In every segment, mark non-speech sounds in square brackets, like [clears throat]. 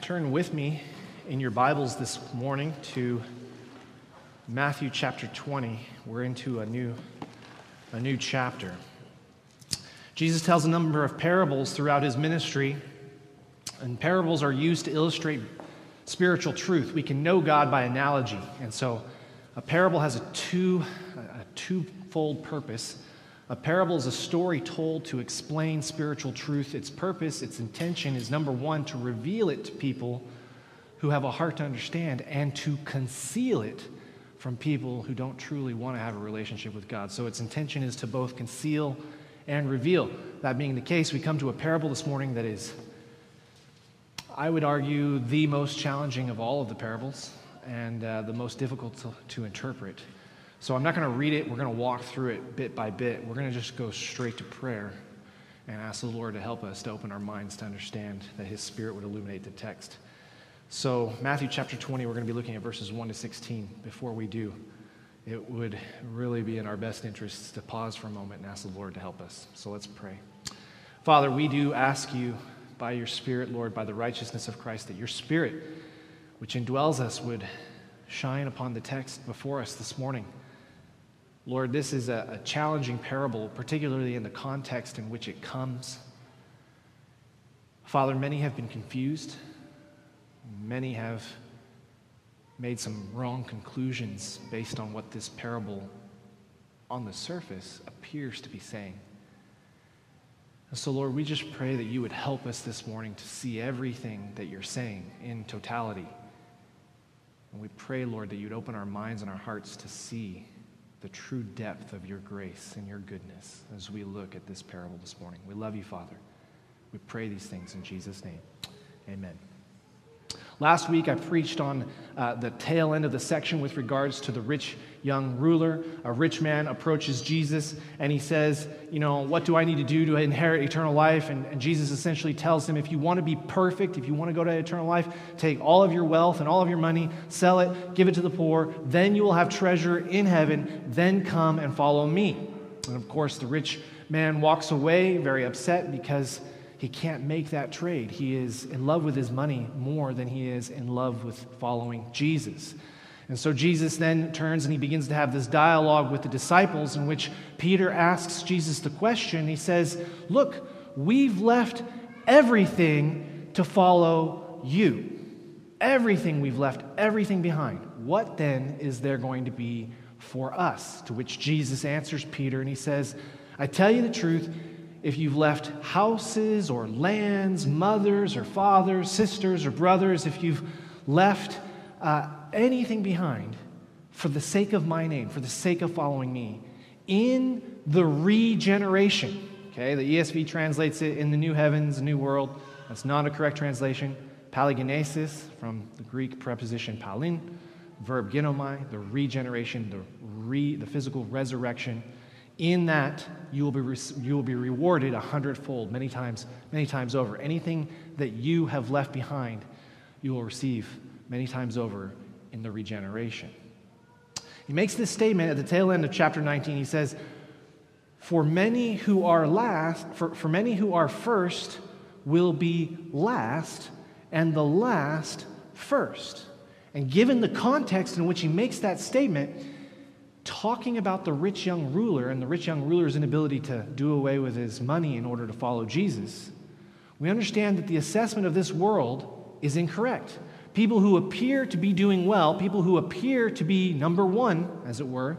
turn with me in your Bibles this morning to Matthew chapter 20. We're into a new, a new chapter. Jesus tells a number of parables throughout his ministry, and parables are used to illustrate spiritual truth. We can know God by analogy, and so a parable has a, two, a twofold purpose. A parable is a story told to explain spiritual truth. Its purpose, its intention is number one, to reveal it to people who have a heart to understand and to conceal it from people who don't truly want to have a relationship with God. So its intention is to both conceal and reveal. That being the case, we come to a parable this morning that is, I would argue, the most challenging of all of the parables and uh, the most difficult to, to interpret. So I'm not going to read it. We're going to walk through it bit by bit. We're going to just go straight to prayer and ask the Lord to help us to open our minds to understand that His Spirit would illuminate the text. So, Matthew chapter 20, we're going to be looking at verses 1 to 16. Before we do, it would really be in our best interests to pause for a moment and ask the Lord to help us. So, let's pray. Father, we do ask you by your Spirit, Lord, by the righteousness of Christ, that your Spirit, which indwells us, would shine upon the text before us this morning. Lord, this is a, a, challenging parable, particularly in the context in which it comes. Father, many have been confused. Many have made some wrong conclusions based on what this parable on the surface appears to be saying. And so, Lord, we just pray that you would help us this morning to see everything that you're saying in totality. And we pray, Lord, that you'd open our minds and our hearts to see the true depth of your grace and your goodness as we look at this parable this morning. We love you, Father. We pray these things in Jesus' name. Amen. Last week, I preached on uh, the tail end of the section with regards to the rich young ruler. A rich man approaches Jesus and he says, You know, what do I need to do to inherit eternal life? And, and Jesus essentially tells him, If you want to be perfect, if you want to go to eternal life, take all of your wealth and all of your money, sell it, give it to the poor, then you will have treasure in heaven, then come and follow me. And of course, the rich man walks away very upset because he can't make that trade. He is in love with his money more than he is in love with following Jesus. And so Jesus then turns and he begins to have this dialogue with the disciples in which Peter asks Jesus the question. He says, Look, we've left everything to follow you. Everything we've left, everything behind. What then is there going to be for us? To which Jesus answers Peter and he says, I tell you the truth if you've left houses or lands, mothers or fathers, sisters or brothers, if you've left uh, anything behind for the sake of my name, for the sake of following me, in the regeneration, okay, the ESV translates it in the new heavens, new world. That's not a correct translation. Palingenesis, from the Greek preposition palin, verb genomai, the regeneration, the, re, the physical resurrection in that you will be, re- you will be rewarded a hundredfold many times many times over anything that you have left behind you will receive many times over in the regeneration. He makes this statement at the tail end of chapter 19 he says for many who are last for, for many who are first will be last and the last first. And given the context in which he makes that statement talking about the rich young ruler and the rich young ruler's inability to do away with his money in order to follow Jesus, we understand that the assessment of this world is incorrect. People who appear to be doing well, people who appear to be number one, as it were,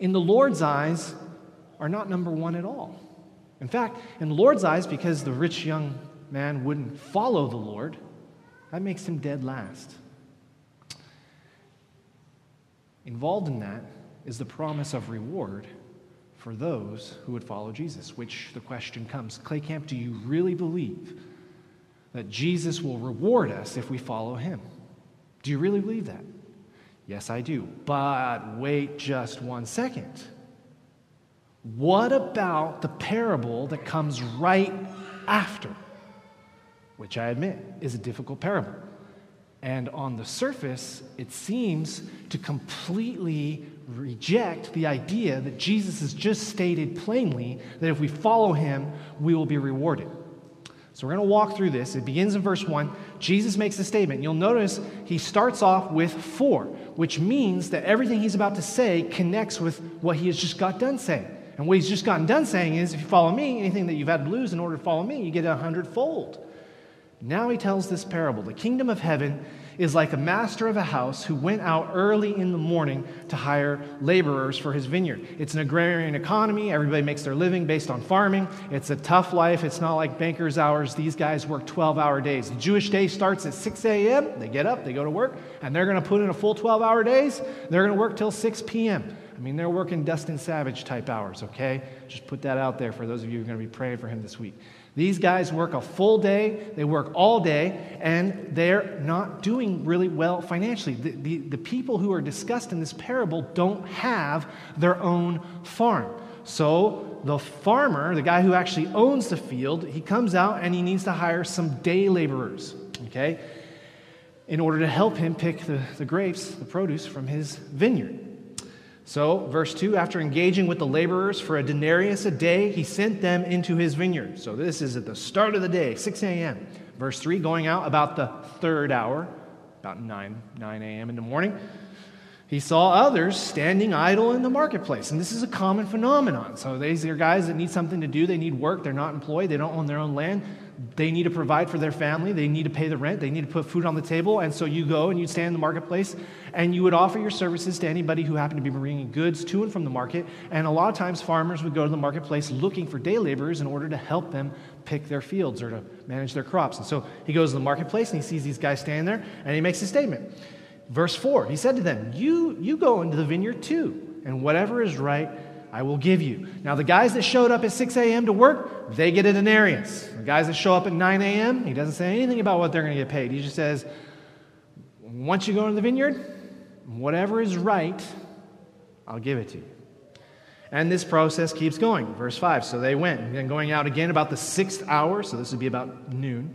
in the Lord's eyes are not number one at all. In fact, in the Lord's eyes, because the rich young man wouldn't follow the Lord, that makes him dead last. Involved in that is the promise of reward for those who would follow Jesus, which the question comes Clay Camp, do you really believe that Jesus will reward us if we follow him? Do you really believe that? Yes, I do. But wait just one second. What about the parable that comes right after? Which I admit is a difficult parable. And on the surface, it seems to completely reject the idea that Jesus has just stated plainly that if we follow him, we will be rewarded. So we're going to walk through this. It begins in verse 1. Jesus makes a statement. You'll notice he starts off with for, which means that everything he's about to say connects with what he has just got done saying. And what he's just gotten done saying is if you follow me, anything that you've had to lose in order to follow me, you get a hundredfold. Now he tells this parable. The kingdom of heaven is like a master of a house who went out early in the morning to hire laborers for his vineyard. It's an agrarian economy. Everybody makes their living based on farming. It's a tough life. It's not like banker's hours. These guys work 12 hour days. The Jewish day starts at 6 a.m. They get up, they go to work, and they're going to put in a full 12 hour days. They're going to work till 6 p.m. I mean, they're working Dustin Savage type hours, okay? Just put that out there for those of you who are going to be praying for him this week. These guys work a full day, they work all day, and they're not doing really well financially. The, the, the, people who are discussed in this parable don't have their own farm. So the farmer, the guy who actually owns the field, he comes out and he needs to hire some day laborers, okay, in order to help him pick the, the grapes, the produce from his vineyard. So, verse 2 after engaging with the laborers for a denarius a day, he sent them into his vineyard. So, this is at the start of the day, 6 a.m. Verse 3 going out about the third hour, about 9, 9 a.m. in the morning. He saw others standing idle in the marketplace. And this is a common phenomenon. So, these are guys that need something to do. They need work. They're not employed. They don't own their own land. They need to provide for their family. They need to pay the rent. They need to put food on the table. And so you go and you stand in the marketplace and you would offer your services to anybody who happened to be bringing goods to and from the market. And a lot of times farmers would go to the marketplace looking for day laborers in order to help them pick their fields or to manage their crops. And so he goes to the marketplace and he sees these guys standing there and he makes a statement. Verse 4, he said to them, You, you go into the vineyard too, and whatever is right I will give you. Now, the guys that showed up at 6 a.m. to work, they get a denarius. The guys that show up at 9 a.m., he doesn't say anything about what they're going to get paid. He just says, once you go into the vineyard, whatever is right, I'll give it to you. And this process keeps going. Verse 5 So they went, and going out again about the sixth hour, so this would be about noon,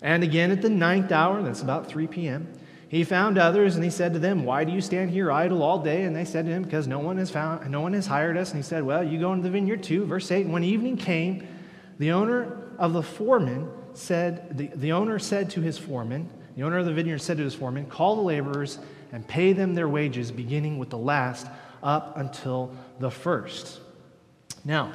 and again at the ninth hour, that's about 3 p.m. He found others and he said to them, Why do you stand here idle all day? And they said to him, Because no one has found no one has hired us. And he said, Well, you go into the vineyard too. Verse 8, And when evening came, the owner of the foreman said, the, the owner said to his foreman, the owner of the vineyard said to his foreman, Call the laborers and pay them their wages, beginning with the last up until the first. Now,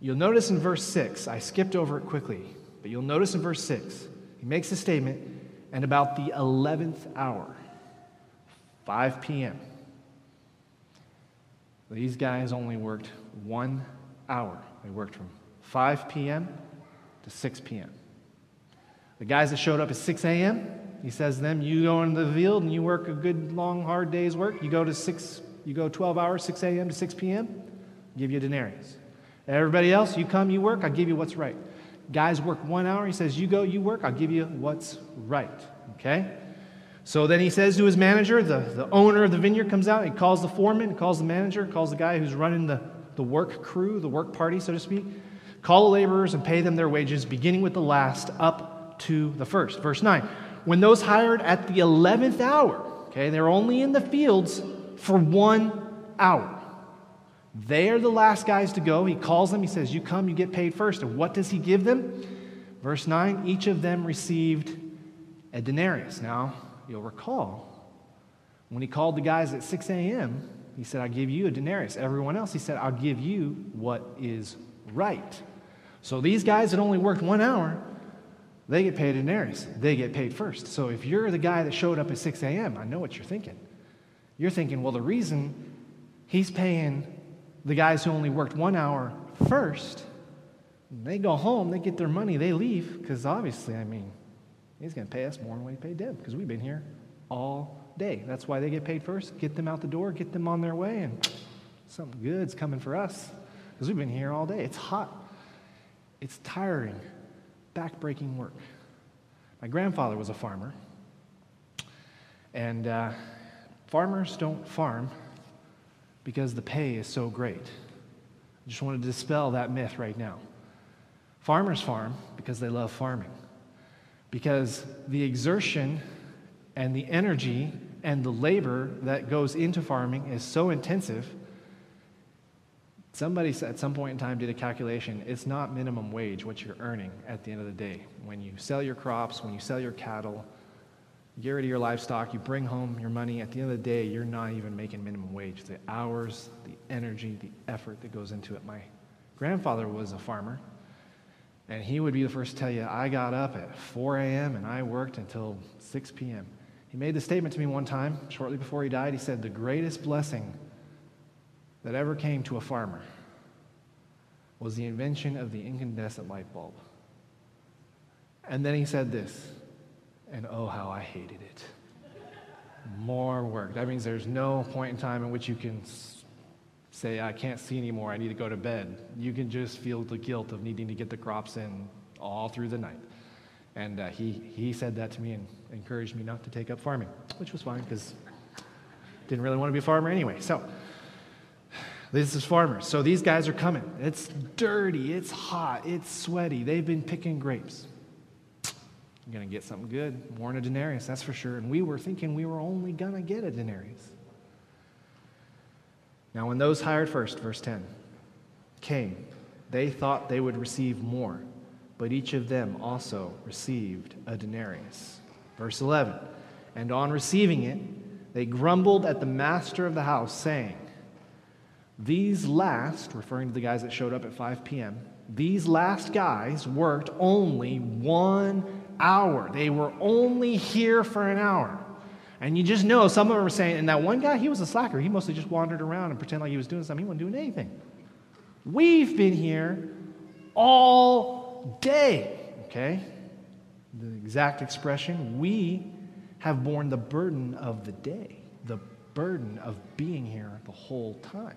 you'll notice in verse 6, I skipped over it quickly, but you'll notice in verse 6, he makes a statement and about the 11th hour, 5 p.m., these guys only worked one hour. They worked from 5 p.m. to 6 p.m. The guys that showed up at 6 a.m., he says to them, You go into the field and you work a good, long, hard day's work. You go to 6, you go 12 hours, 6 a.m. to 6 p.m., give you denarius. Everybody else, you come, you work, I'll give you what's right. Guys work one hour. He says, You go, you work, I'll give you what's right. Okay? So then he says to his manager, the, the owner of the vineyard comes out, he calls the foreman, calls the manager, calls the guy who's running the, the work crew, the work party, so to speak. Call the laborers and pay them their wages, beginning with the last up to the first. Verse 9. When those hired at the 11th hour, okay, they're only in the fields for one hour. They are the last guys to go. He calls them. He says, You come, you get paid first. And what does he give them? Verse 9 Each of them received a denarius. Now, you'll recall when he called the guys at 6 a.m., he said, I'll give you a denarius. Everyone else, he said, I'll give you what is right. So these guys that only worked one hour, they get paid a denarius. They get paid first. So if you're the guy that showed up at 6 a.m., I know what you're thinking. You're thinking, well, the reason he's paying the guys who only worked one hour first, they go home, they get their money, they leave, because obviously, I mean, he's going to pay us more than what he paid them, because we've been here all day. That's why they get paid first. Get them out the door, get them on their way, and something good's coming for us, because we've been here all day. It's hot, it's tiring, back-breaking work. My grandfather was a farmer, and uh, farmers don't farm because the pay is so great. I just want to dispel that myth right now. Farmers farm because they love farming, because the exertion and the energy and the labor that goes into farming is so intensive. Somebody at some point in time did a calculation. It's not minimum wage what you're earning at the end of the day. When you sell your crops, when you sell your cattle, you get rid of your livestock, you bring home your money. At the end of the day, you're not even making minimum wage. The hours, the energy, the effort that goes into it. My grandfather was a farmer, and he would be the first to tell you, I got up at 4 a.m. and I worked until 6 p.m. He made the statement to me one time, shortly before he died. He said, The greatest blessing that ever came to a farmer was the invention of the incandescent light bulb. And then he said this, and oh, how I hated it. More work. That means there's no point in time in which you can say, I can't see anymore, I need to go to bed. You can just feel the guilt of needing to get the crops in all through the night. And uh, he, he said that to me and encouraged me not to take up farming, which was fine because didn't really want to be a farmer anyway. So, this is farmers. So these guys are coming. It's dirty, it's hot, it's sweaty. They've been picking grapes. I'm going to get something good. More than a denarius, that's for sure. And we were thinking we were only going to get a denarius. Now, when those hired first, verse 10, came, they thought they would receive more, but each of them also received a denarius. Verse 11, and on receiving it, they grumbled at the master of the house, saying, these last, referring to the guys that showed up at 5 p.m., these last guys worked only one hour. They were only here for an hour. And you just know some of them are saying, and that one guy, he was a slacker. He mostly just wandered around and pretended like he was doing something. He wasn't doing anything. We've been here all day, okay? The exact expression, we have borne the burden of the day, the burden of being here the whole time.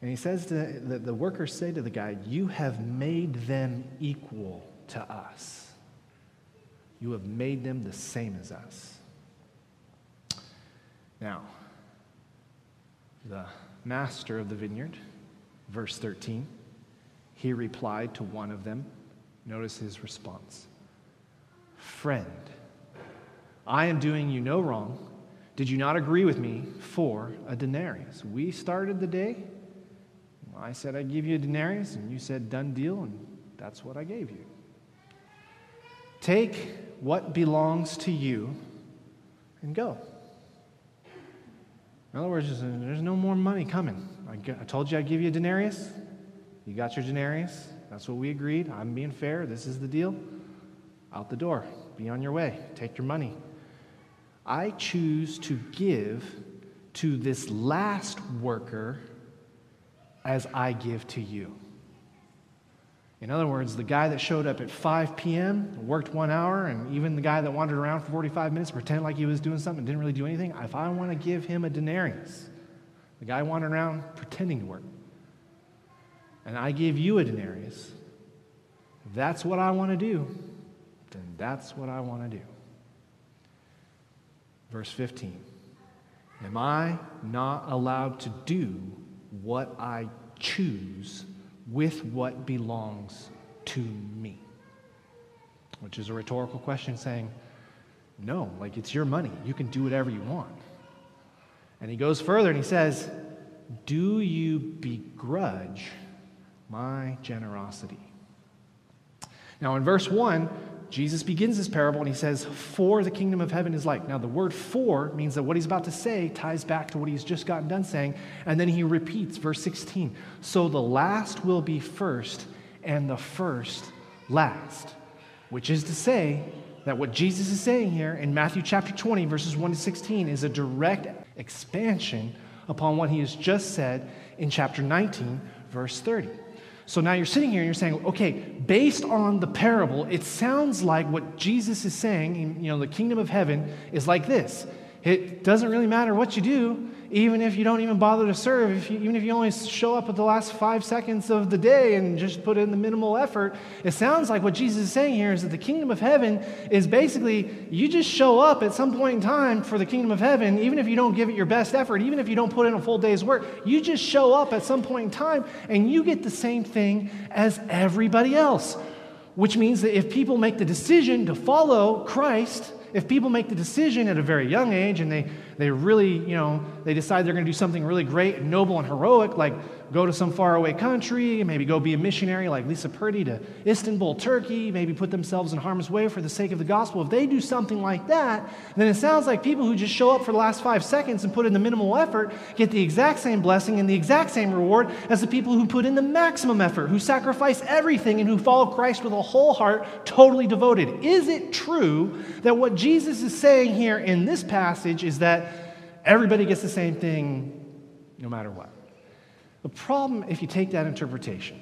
And he says to the, the workers say to the guy, You have made them equal to us. You have made them the same as us. Now, the master of the vineyard, verse 13, he replied to one of them. Notice his response Friend, I am doing you no wrong. Did you not agree with me for a denarius? We started the day I said I'd give you a denarius, and you said, done deal, and that's what I gave you. Take what belongs to you and go. In other words, there's no more money coming. I, told you I'd give you a denarius. You got your denarius. That's what we agreed. I'm being fair. This is the deal. Out the door. Be on your way. Take your money. I choose to give to this last worker as I give to you. In other words, the guy that showed up at 5 p.m., worked one hour, and even the guy that wandered around for 45 minutes, pretended like he was doing something didn't really do anything, if I want to give him a denarius, the guy wandered around pretending to work, and I give you a denarius, that's what I want to do, then that's what I want to do. Verse 15 Am I not allowed to do what I choose with what belongs to me? Which is a rhetorical question saying, no, like it's your money. You can do whatever you want. And he goes further and he says, Do you begrudge my generosity? Now, in verse 1, Jesus begins this parable and he says, For the kingdom of heaven is like. Now, the word for means that what he's about to say ties back to what he's just gotten done saying. And then he repeats, verse 16. So the last will be first, and the first last. Which is to say that what Jesus is saying here in Matthew chapter 20, verses 1 to 16, is a direct expansion upon what he has just said in chapter 19, verse 30. So now you're sitting here and you're saying, okay, based on the parable, it sounds like what Jesus is saying, you know, the kingdom of heaven is like this. It doesn't really matter what you do, even if you don't even bother to serve, if you, even if you only show up at the last five seconds of the day and just put in the minimal effort, it sounds like what Jesus is saying here is that the kingdom of heaven is basically you just show up at some point in time for the kingdom of heaven, even if you don't give it your best effort, even if you don't put in a full day's work, you just show up at some point in time and you get the same thing as everybody else. Which means that if people make the decision to follow Christ, if people make the decision at a very young age and they, they really, you know, they decide they're going to do something really great and noble and heroic, like go to some faraway country, maybe go be a missionary like Lisa Purdy to Istanbul, Turkey, maybe put themselves in harm's way for the sake of the gospel, if they do something like that, then it sounds like people who just show up for the last five seconds and put in the minimal effort get the exact same blessing and the exact same reward as the people who put in the maximum effort, who sacrifice everything, and who follow Christ with a whole heart, totally devoted. Is it true that what Jesus is saying here in this passage is that everybody gets the same thing no matter what? The problem, if you take that interpretation,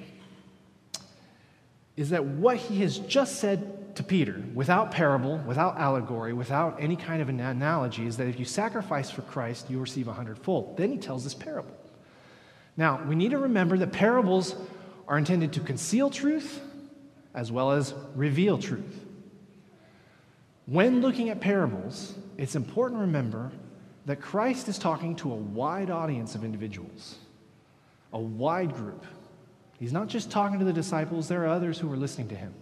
is that what he has just said to Peter, without parable, without allegory, without any kind of an analogy, is that if you sacrifice for Christ, you receive a hundredfold. Then he tells this parable. Now, we need to remember that parables are intended to conceal truth as well as reveal truth. When looking at parables, it's important to remember that Christ is talking to a wide audience of individuals a wide group. He's not just talking to the disciples, there are others who are listening to him.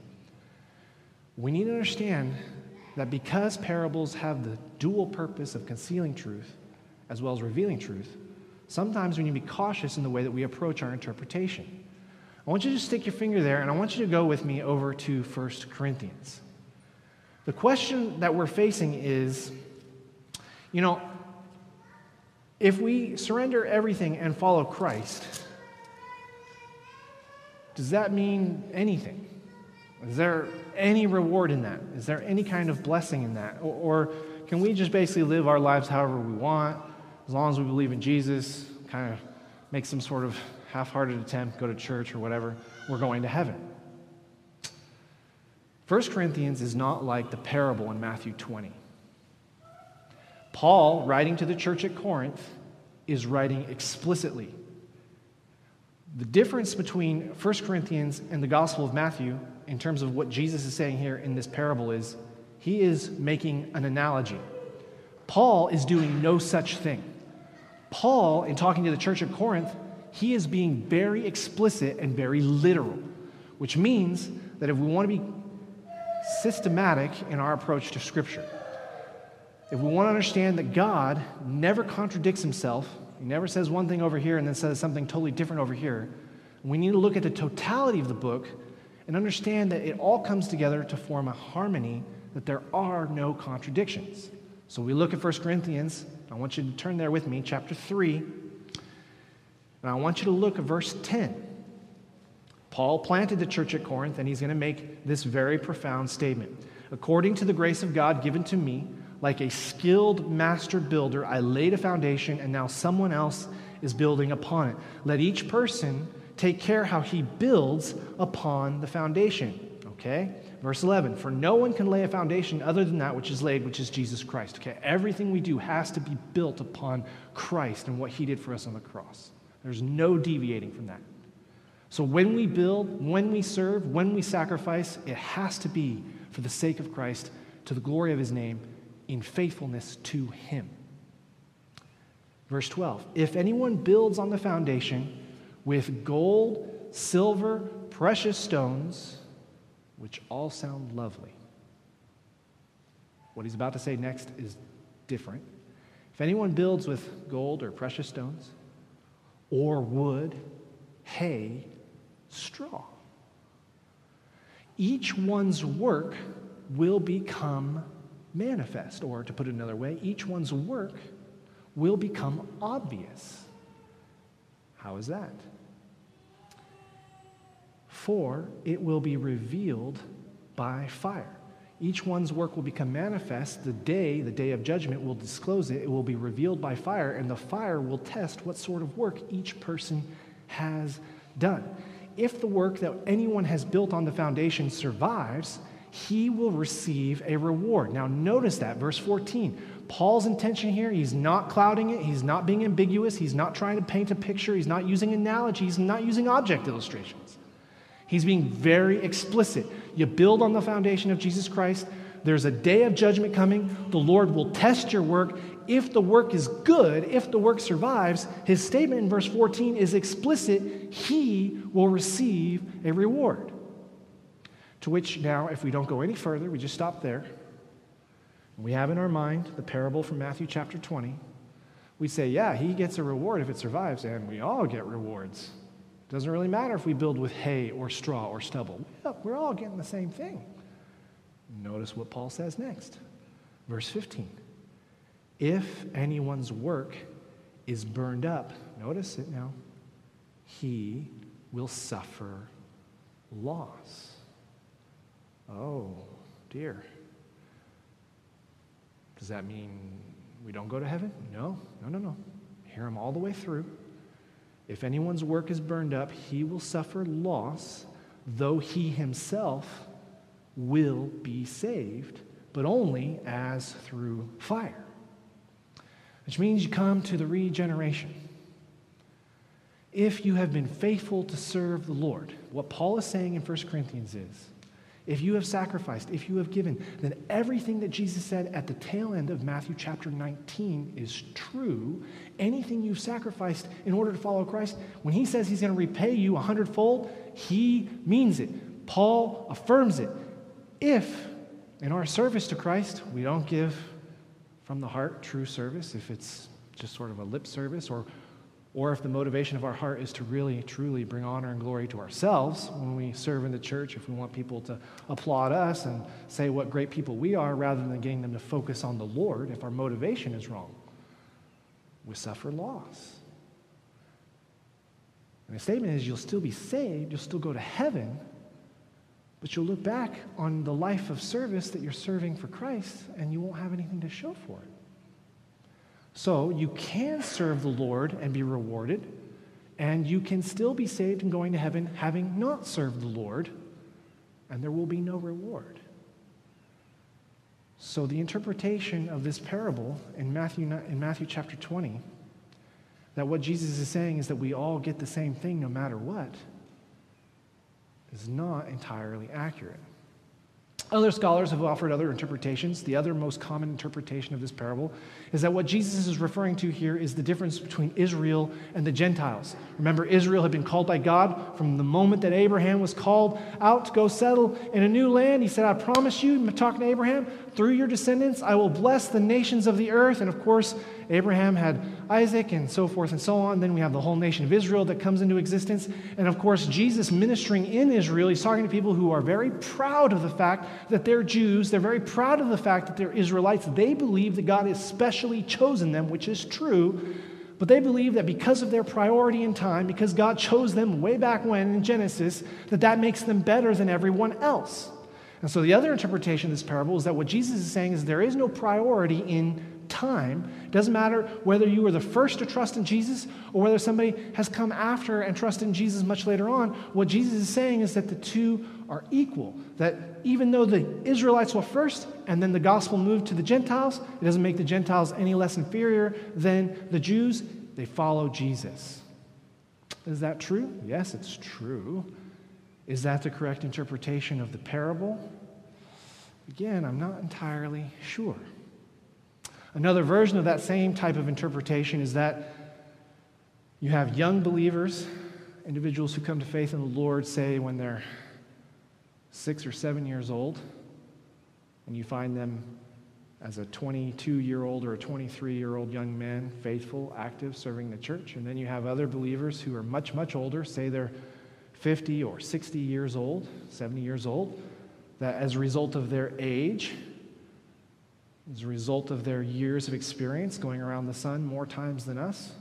We need to understand that because parables have the dual purpose of concealing truth as well as revealing truth, sometimes we need to be cautious in the way that we approach our interpretation. I want you to stick your finger there and I want you to go with me over to 1 Corinthians. The question that we're facing is you know, if we surrender everything and follow Christ, does that mean anything? Is there any reward in that? Is there any kind of blessing in that? Or, or, can we just basically live our lives however we want, as long as we believe in Jesus, kind of make some sort of half hearted attempt, go to church or whatever, we're going to heaven? 1 Corinthians is not like the parable in Matthew 20. Paul, writing to the church at Corinth, is writing explicitly. The difference between 1 Corinthians and the Gospel of Matthew, in terms of what Jesus is saying here in this parable, is he is making an analogy. Paul is doing no such thing. Paul, in talking to the church at Corinth, he is being very explicit and very literal, which means that if we want to be systematic in our approach to Scripture, if we want to understand that God never contradicts himself, he never says one thing over here and then says something totally different over here, we need to look at the totality of the book and understand that it all comes together to form a harmony, that there are no contradictions. So we look at 1 Corinthians. I want you to turn there with me, chapter 3. And I want you to look at verse 10. Paul planted the church at Corinth, and he's going to make this very profound statement. According to the grace of God given to me, like a skilled master builder, I laid a foundation, and now someone else is building upon it. Let each person take care how he builds upon the foundation. Okay? Verse 11 For no one can lay a foundation other than that which is laid, which is Jesus Christ. Okay? Everything we do has to be built upon Christ and what he did for us on the cross. There's no deviating from that. So when we build, when we serve, when we sacrifice, it has to be for the sake of Christ, to the glory of his name, in faithfulness to him. Verse 12 If anyone builds on the foundation with gold, silver, precious stones, which all sound lovely. What he's about to say next is different. If anyone builds with gold or precious stones, or wood, hay, straw, each one's work will become manifest. Or to put it another way, each one's work will become obvious. How is that? For it will be revealed by fire. Each one's work will become manifest. The day, the day of judgment, will disclose it. It will be revealed by fire, and the fire will test what sort of work each person has done. If the work that anyone has built on the foundation survives, he will receive a reward. Now, notice that, verse 14. Paul's intention here, he's not clouding it, he's not being ambiguous, he's not trying to paint a picture, he's not using analogies, he's not using object illustrations. He's being very explicit. You build on the foundation of Jesus Christ. There's a day of judgment coming. The Lord will test your work. If the work is good, if the work survives, his statement in verse 14 is explicit. He will receive a reward. To which now, if we don't go any further, we just stop there. We have in our mind the parable from Matthew chapter 20. we say, yeah, he gets a reward if it survives, and we all get rewards. It Doesn't really matter if we build with hay or straw or stubble. we're all getting the same thing. Notice what Paul says next. Verse 15. If anyone's work is burned up, notice it now, he will suffer loss. Oh, dear. Does that mean we don't go to heaven? No, no, no, no. Hear him all the way through. If anyone's work is burned up, he will suffer loss, though he himself will be saved, but only as through fire. Which means you come to the regeneration. If you have been faithful to serve the Lord, what Paul is saying in 1 Corinthians is if you have sacrificed, if you have given, then everything that Jesus said at the tail end of Matthew chapter 19 is true. Anything you've sacrificed in order to follow Christ, when he says he's going to repay you a hundredfold, he means it. Paul affirms it. If in our service to Christ we don't give from the heart true service, if it's just sort of a lip service or or if the motivation of our heart is to really, truly bring honor and glory to ourselves when we serve in the church, if we want people to applaud us and say what great people we are rather than getting them to focus on the Lord, if our motivation is wrong, we suffer loss. And the statement is you'll still be saved, you'll still go to heaven, but you'll look back on the life of service that you're serving for Christ and you won't have anything to show for it. So you can serve the Lord and be rewarded, and you can still be saved and going to heaven having not served the Lord, and there will be no reward. So the interpretation of this parable in Matthew, in Matthew chapter 20, that what Jesus is saying is that we all get the same thing no matter what, is not entirely accurate. Other scholars have offered other interpretations. The other most common interpretation of this parable is that what Jesus is referring to here is the difference between Israel and the Gentiles. Remember, Israel had been called by God from the moment that Abraham was called out to go settle in a new land. He said, I promise you, talking to Abraham, through your descendants, I will bless the nations of the earth. And of course, Abraham had Isaac and so forth and so on. Then we have the whole nation of Israel that comes into existence. And of course, Jesus ministering in Israel, he's talking to people who are very proud of the fact that they're Jews. They're very proud of the fact that they're Israelites. They believe that God has specially chosen them, which is true. But they believe that because of their priority in time, because God chose them way back when in Genesis, that that makes them better than everyone else. And so the other interpretation of this parable is that what Jesus is saying is there is no priority in time. It doesn't matter whether you were the first to trust in Jesus or whether somebody has come after and trusted in Jesus much later on. What Jesus is saying is that the two are equal. That even though the Israelites were first and then the gospel moved to the Gentiles, it doesn't make the Gentiles any less inferior than the Jews. They follow Jesus. Is that true? Yes, it's true. Is that the correct interpretation of the parable? Again, I'm not entirely sure. Another version of that same type of interpretation is that you have young believers, individuals who come to faith in the Lord, say when they're six or seven years old, and you find them as a 22 year old or a 23 year old young man, faithful, active, serving the church. And then you have other believers who are much, much older, say they're 50 or 60 years old, 70 years old, that as a result of their age, as a result of their years of experience going around the sun more times than us,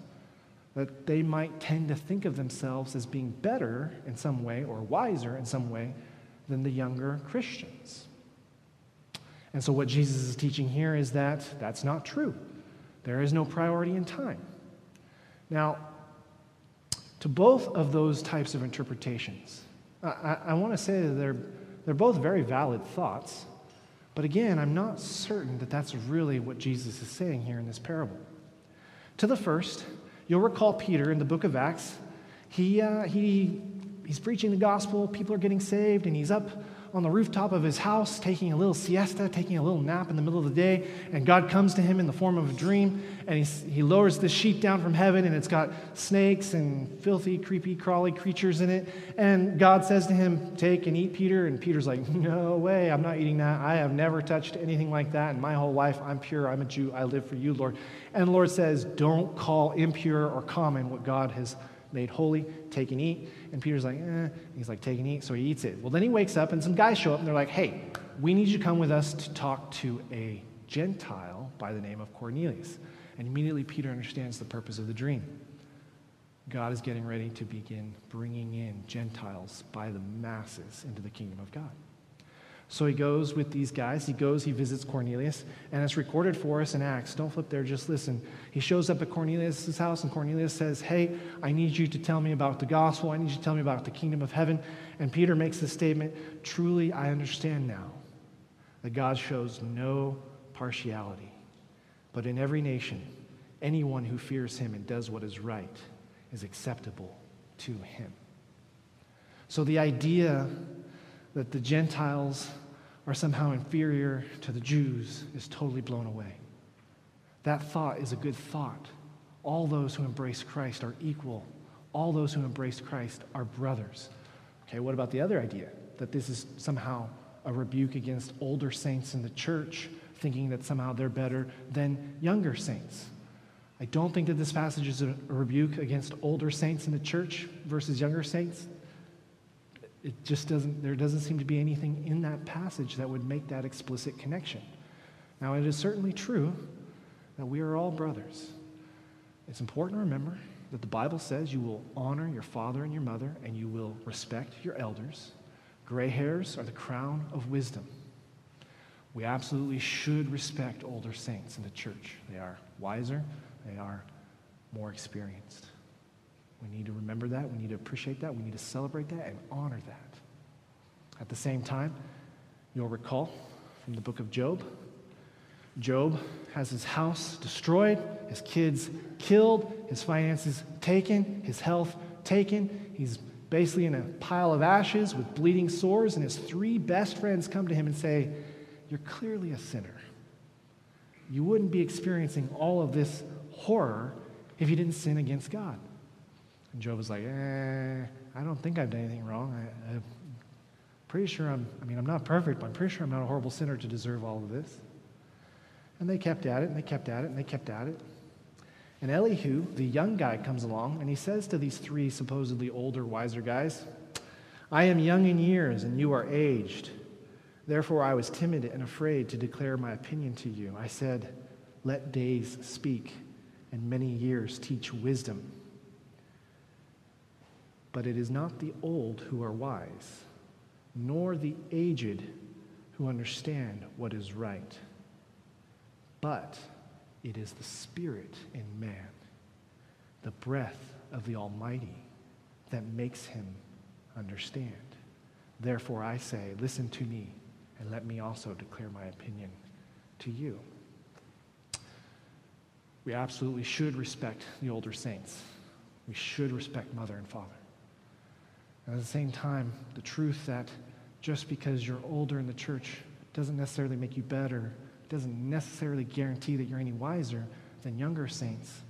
that they might tend to think of themselves as being better in some way or wiser in some way than the younger Christians. And so, what Jesus is teaching here is that that's not true. There is no priority in time. Now, to both of those types of interpretations, I, I want to say that they're, they're both very valid thoughts. But again, I'm not certain that that's really what Jesus is saying here in this parable. To the first, you'll recall Peter in the book of Acts. He, uh, he, he's preaching the gospel, people are getting saved, and he's up on the rooftop of his house, taking a little siesta, taking a little nap in the middle of the day, and God comes to him in the form of a dream, and he, he lowers this sheet down from heaven, and it's got snakes and filthy, creepy, crawly creatures in it. And God says to him, Take and eat, Peter. And Peter's like, No way, I'm not eating that. I have never touched anything like that in my whole life. I'm pure, I'm a Jew, I live for you, Lord. And the Lord says, Don't call impure or common what God has made holy, take and eat. And Peter's like, eh. He's like, take and eat. So he eats it. Well, then he wakes up and some guys show up and they're like, hey, we need you to come with us to talk to a Gentile by the name of Cornelius. And immediately Peter understands the purpose of the dream. God is getting ready to begin bringing in Gentiles by the masses into the kingdom of God. So he goes with these guys. He goes, he visits Cornelius, and it's recorded for us in Acts. Don't flip there, just listen. He shows up at Cornelius' house, and Cornelius says, Hey, I need you to tell me about the gospel. I need you to tell me about the kingdom of heaven. And Peter makes the statement Truly, I understand now that God shows no partiality, but in every nation, anyone who fears him and does what is right is acceptable to him. So the idea that the Gentiles are somehow inferior to the Jews is totally blown away. That thought is a good thought. All those who embrace Christ are equal. All those who embrace Christ are brothers. Okay, what about the other idea? That this is somehow a rebuke against older saints in the church, thinking that somehow they're better than younger saints. I don't think that this passage is a rebuke against older saints in the church versus younger saints it just doesn't, there doesn't seem to be anything in that passage that would make that explicit connection. Now, it is certainly true that we are all brothers. It's important to remember that the Bible says you will honor your father and your mother and you will respect your elders. Gray hairs are the crown of wisdom. We absolutely should respect older saints in the church. They are wiser, they are more experienced. We need to remember that. We need to appreciate that. We need to celebrate that and honor that. At the same time, you'll recall from the book of Job, Job has his house destroyed, his kids killed, his finances taken, his health taken. He's basically in a pile of ashes with bleeding sores, and his three best friends come to him and say, You're clearly a sinner. You wouldn't be experiencing all of this horror if you didn't sin against God. And Job was like, eh, I don't think I've done anything wrong. I, am pretty sure I'm, I mean, I'm not perfect, but I'm pretty sure I'm not a horrible sinner to deserve all of this. And they kept at it, and they kept at it, and they kept at it. And Elihu, the young guy, comes along, and he says to these three supposedly older, wiser guys, I am young in years, and you are aged. Therefore, I was timid and afraid to declare my opinion to you. I said, Let days speak, and many years teach wisdom. But it is not the old who are wise, nor the aged who understand what is right, but it is the Spirit in man, the breath of the Almighty, that makes him understand. Therefore, I say, listen to me, and let me also declare my opinion to you. We absolutely should respect the older saints. We should respect mother and father. And at the same time, the truth that just because you're older in the church doesn't necessarily make you better, doesn't necessarily guarantee that you're any wiser than younger saints.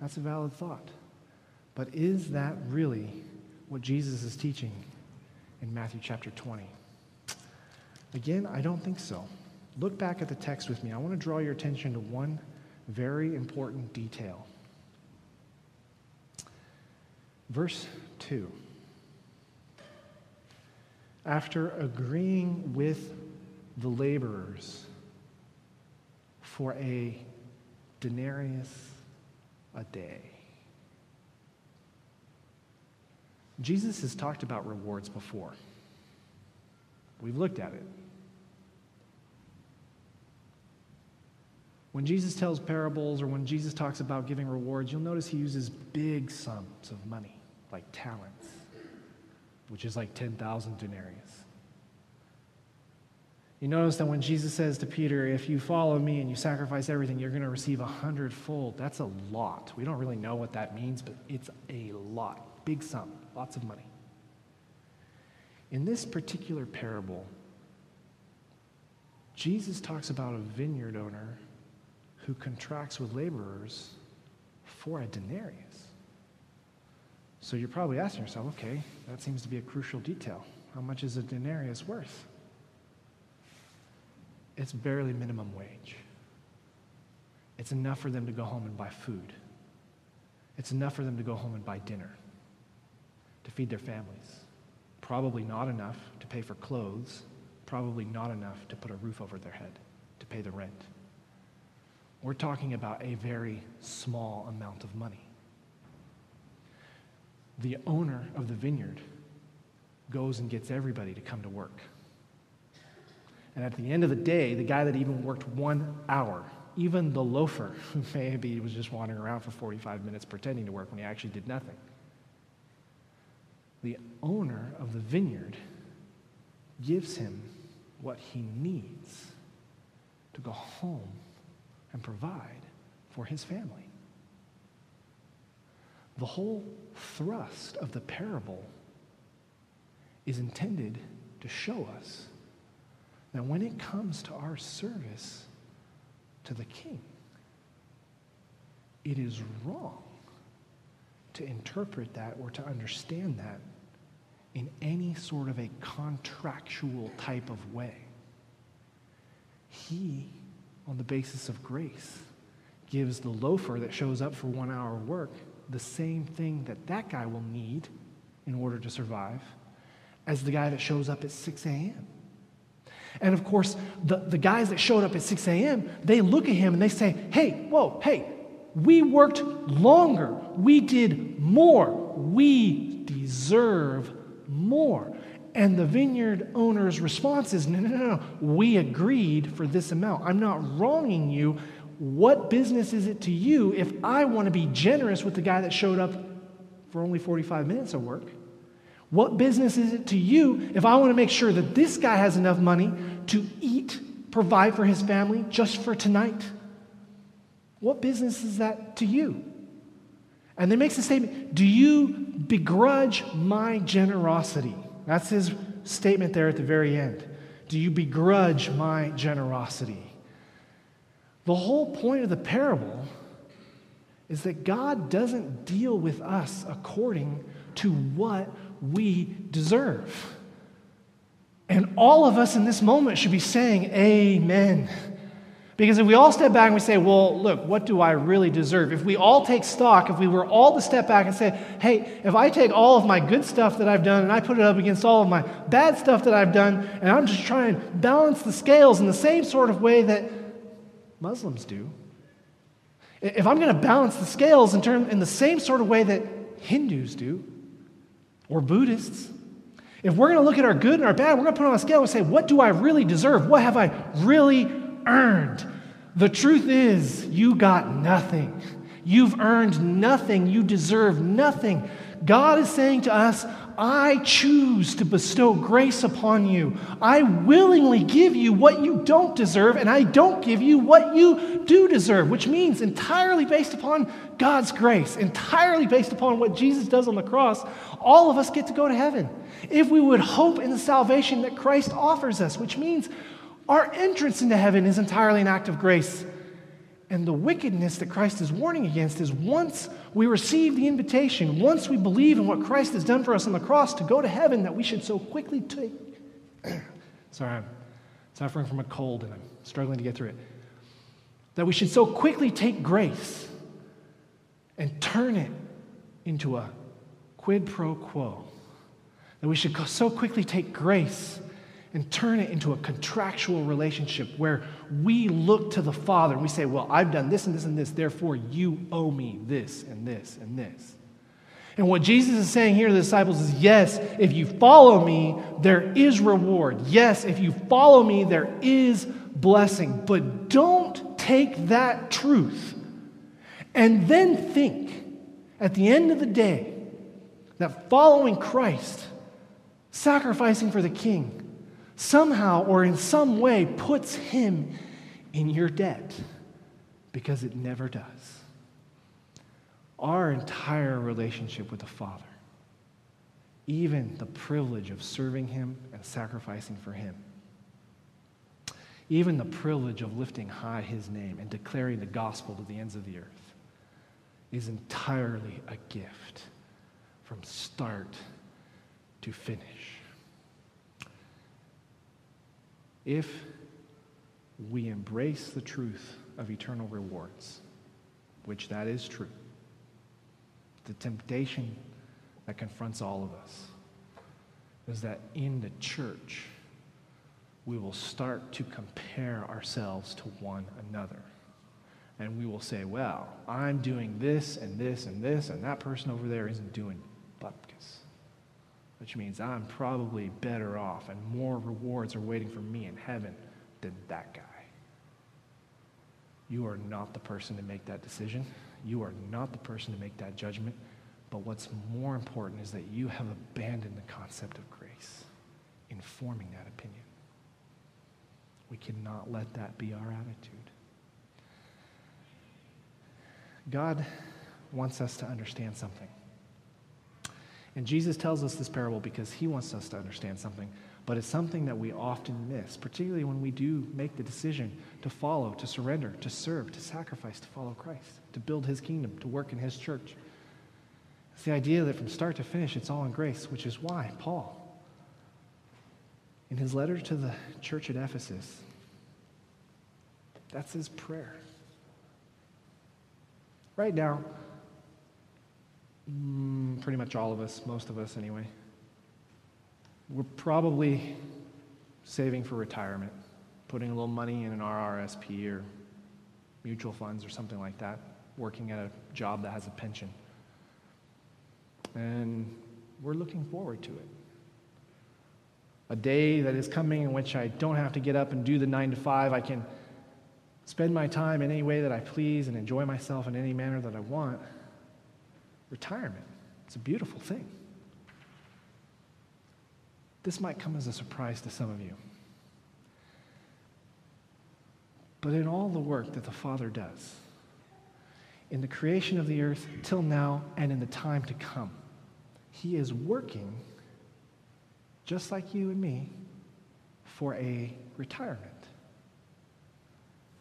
That's a valid thought. But is that really what Jesus is teaching in Matthew chapter 20? Again, I don't think so. Look back at the text with me. I want to draw your attention to one very important detail. Verse 2 after agreeing with the laborers for a denarius a day. Jesus has talked about rewards before. We've looked at it. When Jesus tells parables or when Jesus talks about giving rewards, you'll notice he uses big sums of money, like talents which is like 10,000 denarius. You notice that when Jesus says to Peter, If you follow me and you sacrifice everything, you're going to receive a hundredfold. That's a lot. We don't really know what that means, but it's a lot. Big sum, lots of money. In this particular parable, Jesus talks about a vineyard owner who contracts with laborers for a denarius. So you're probably asking yourself, okay, that seems to be a crucial detail. How much is a denarius worth? It's barely minimum wage. It's enough for them to go home and buy food. It's enough for them to go home and buy dinner, to feed their families. Probably not enough to pay for clothes, probably not enough to put a roof over their head, to pay the rent. We're talking about a very small amount of money. The owner of the vineyard goes and gets everybody to come to work. And at the end of the day, the guy that even worked one hour, even the loafer, who [laughs] maybe was just wandering around for 45 minutes pretending to work when he actually did nothing, the owner of the vineyard gives him what he needs to go home and provide for his family. The whole thrust of the parable is intended to show us that when it comes to our service to the king, it is wrong to interpret that or to understand that in any sort of a contractual type of way. He, on the basis of grace, gives the loafer that shows up for one hour of work the same thing that that guy will need in order to survive as the guy that shows up at 6 a.m. And of course, the, the guys that showed up at 6 a.m., they look at him and they say, hey, whoa, hey, we worked longer. We did more. We deserve more. And the vineyard owner's response is, no, no, no, no. We agreed for this amount. I'm not wronging you. What business is it to you if I want to be generous with the guy that showed up for only 45 minutes of work? What business is it to you if I want to make sure that this guy has enough money to eat, provide for his family just for tonight? What business is that to you? And then makes the statement Do you begrudge my generosity? That's his statement there at the very end. Do you begrudge my generosity? The whole point of the parable is that God doesn't deal with us according to what we deserve. And all of us in this moment should be saying, Amen. Because if we all step back and we say, well, look, what do I really deserve? If we all take stock, if we were all to step back and say, hey, if I take all of my good stuff that I've done and I put it up against all of my bad stuff that I've done, and I'm just trying to balance the scales in the same sort of way that Muslims do, if I'm going to balance the scales in, term, in the same sort of way that Hindus do, or Buddhists, if we're going to look at our good and our bad, we're going to put on a scale and say, what do I really deserve? What have I really earned? The truth is, you got nothing. You've earned nothing. You deserve nothing. God is saying to us, I choose to bestow grace upon you. I willingly give you what you don't deserve, and I don't give you what you do deserve, which means entirely based upon God's grace, entirely based upon what Jesus does on the cross, all of us get to go to heaven. If we would hope in the salvation that Christ offers us, which means our entrance into heaven is entirely an act of grace. And the wickedness that Christ is warning against is once we receive the invitation, once we believe in what Christ has done for us on the cross to go to heaven, that we should so quickly take. [clears throat] Sorry, I'm suffering from a cold and I'm struggling to get through it. That we should so quickly take grace and turn it into a quid pro quo. That we should so quickly take grace and turn it into a contractual relationship where we look to the Father and we say, Well, I've done this and this and this, therefore you owe me this and this and this. And what Jesus is saying here to the disciples is yes, if you follow me, there is reward. Yes, if you follow me, there is blessing. But don't take that truth and then think at the end of the day that following Christ, sacrificing for the king, somehow or in some way puts him in your debt because it never does. Our entire relationship with the Father even the privilege of serving Him and sacrificing for Him. Even the privilege of lifting high His name and declaring the gospel to the ends of the earth is entirely a gift from start to finish. If we embrace the truth of eternal rewards, which that is true, the temptation that confronts all of us is that in the church, we will start to compare ourselves to one another. And we will say, well, I'm doing this and this and this, and that person over there isn't doing. Which means I'm probably better off and more rewards are waiting for me in heaven than that guy. You are not the person to make that decision. You are not the person to make that judgment. But what's more important is that you have abandoned the concept of grace in forming that opinion. We cannot let that be our attitude. God wants us to understand something. And Jesus tells us this parable because he wants us to understand something, but it's something that we often miss, particularly when we do make the decision to follow, to surrender, to serve, to sacrifice, to follow Christ, to build his kingdom, to work in his church. It's the idea that from start to finish, it's all in grace, which is why Paul, in his letter to the church at Ephesus, that's his prayer. Right now, mm, pretty much all of us, most of us anyway, we're probably saving for retirement, putting a little money in an RRSP or mutual funds or something like that, working at a job that has a pension. And we're looking forward to it. A day that is coming in which I don't have to get up and do the nine to five. I can spend my time in any way that I please and enjoy myself in any manner that I want. Retirement. It's a beautiful thing. This might come as a surprise to some of you. But in all the work that the Father does, in the creation of the earth till now and in the time to come, He is working, just like you and me, for a retirement.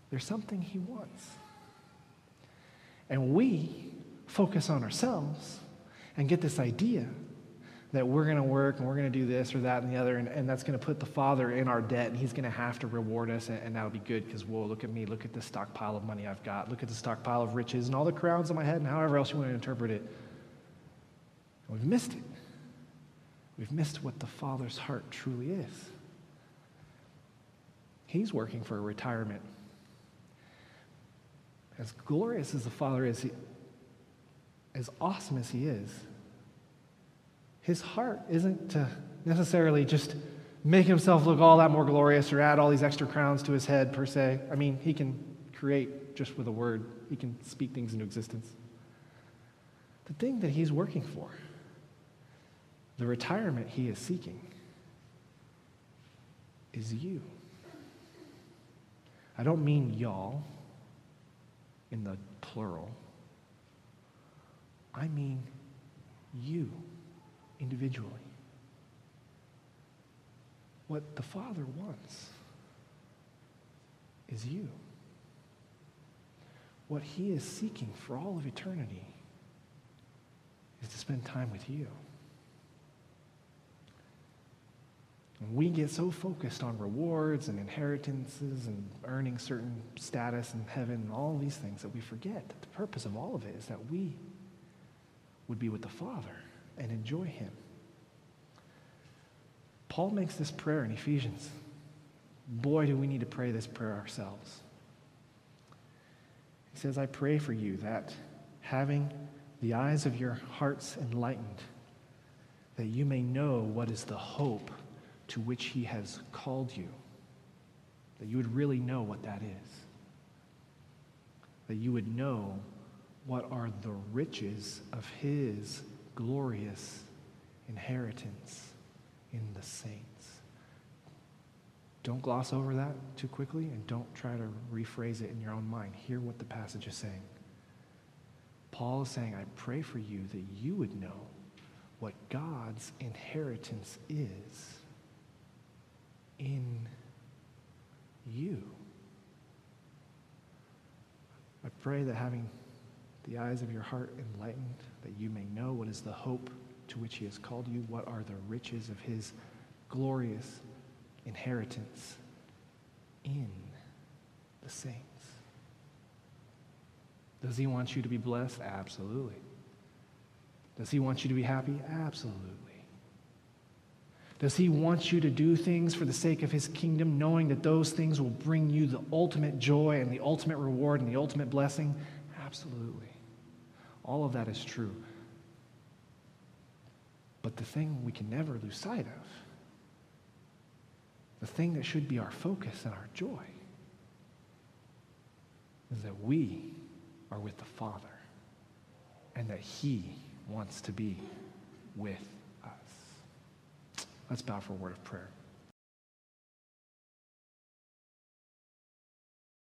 There's something He wants. And we focus on ourselves and get this idea that we're going to work and we're going to do this or that and the other, and, and that's going to put the Father in our debt, and He's going to have to reward us, and, and that'll be good because, whoa, look at me, look at the stockpile of money I've got, look at the stockpile of riches and all the crowns on my head, and however else you want to interpret it. We've missed it. We've missed what the Father's heart truly is. He's working for a retirement. As glorious as the Father is, as awesome as He is, His heart isn't to necessarily just make Himself look all that more glorious or add all these extra crowns to His head, per se. I mean, He can create just with a word, He can speak things into existence. The thing that He's working for, the retirement He is seeking, is you. I don't mean y'all in the plural. I mean you individually. What the Father wants is you. What He is seeking for all of eternity is to spend time with you. And we get so focused on rewards and inheritances and earning certain status in heaven and all these things that we forget that the purpose of all of it is that we would be with the Father and enjoy Him. Paul makes this prayer in Ephesians. Boy, do we need to pray this prayer ourselves. He says, I pray for you that having the eyes of your hearts enlightened, that you may know what is the hope to which he has called you, that you would really know what that is, that you would know what are the riches of his glorious inheritance in the saints. Don't gloss over that too quickly and don't try to rephrase it in your own mind. Hear what the passage is saying. Paul is saying, I pray for you that you would know what God's inheritance is in you. I pray that having the eyes of your heart enlightened, that you may know what is the hope to which he has called you, what are the riches of his glorious inheritance in the saints. Does he want you to be blessed? Absolutely. Does he want you to be happy? Absolutely. Does he want you to do things for the sake of his kingdom, knowing that those things will bring you the ultimate joy and the ultimate reward and the ultimate blessing? Absolutely. All of that is true. But the thing we can never lose sight of, the thing that should be our focus and our joy, is that we are with the Father and that He wants to be with us. Let's bow for a word of prayer.